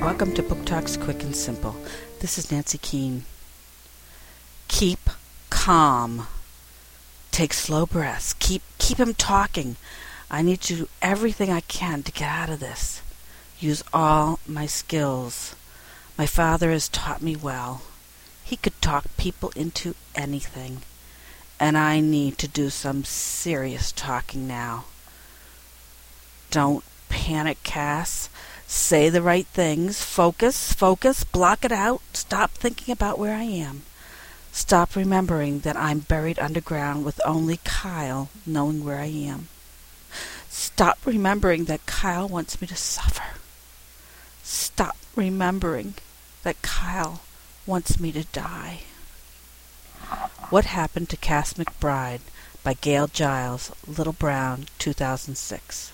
Welcome to Book Talks Quick and Simple. This is Nancy Keane. Keep calm. Take slow breaths. Keep keep him talking. I need to do everything I can to get out of this. Use all my skills. My father has taught me well. He could talk people into anything. And I need to do some serious talking now. Don't panic, Cass. Say the right things. Focus, focus, block it out. Stop thinking about where I am. Stop remembering that I'm buried underground with only Kyle knowing where I am. Stop remembering that Kyle wants me to suffer. Stop remembering that Kyle wants me to die. What Happened to Cass McBride by Gail Giles, Little Brown, 2006.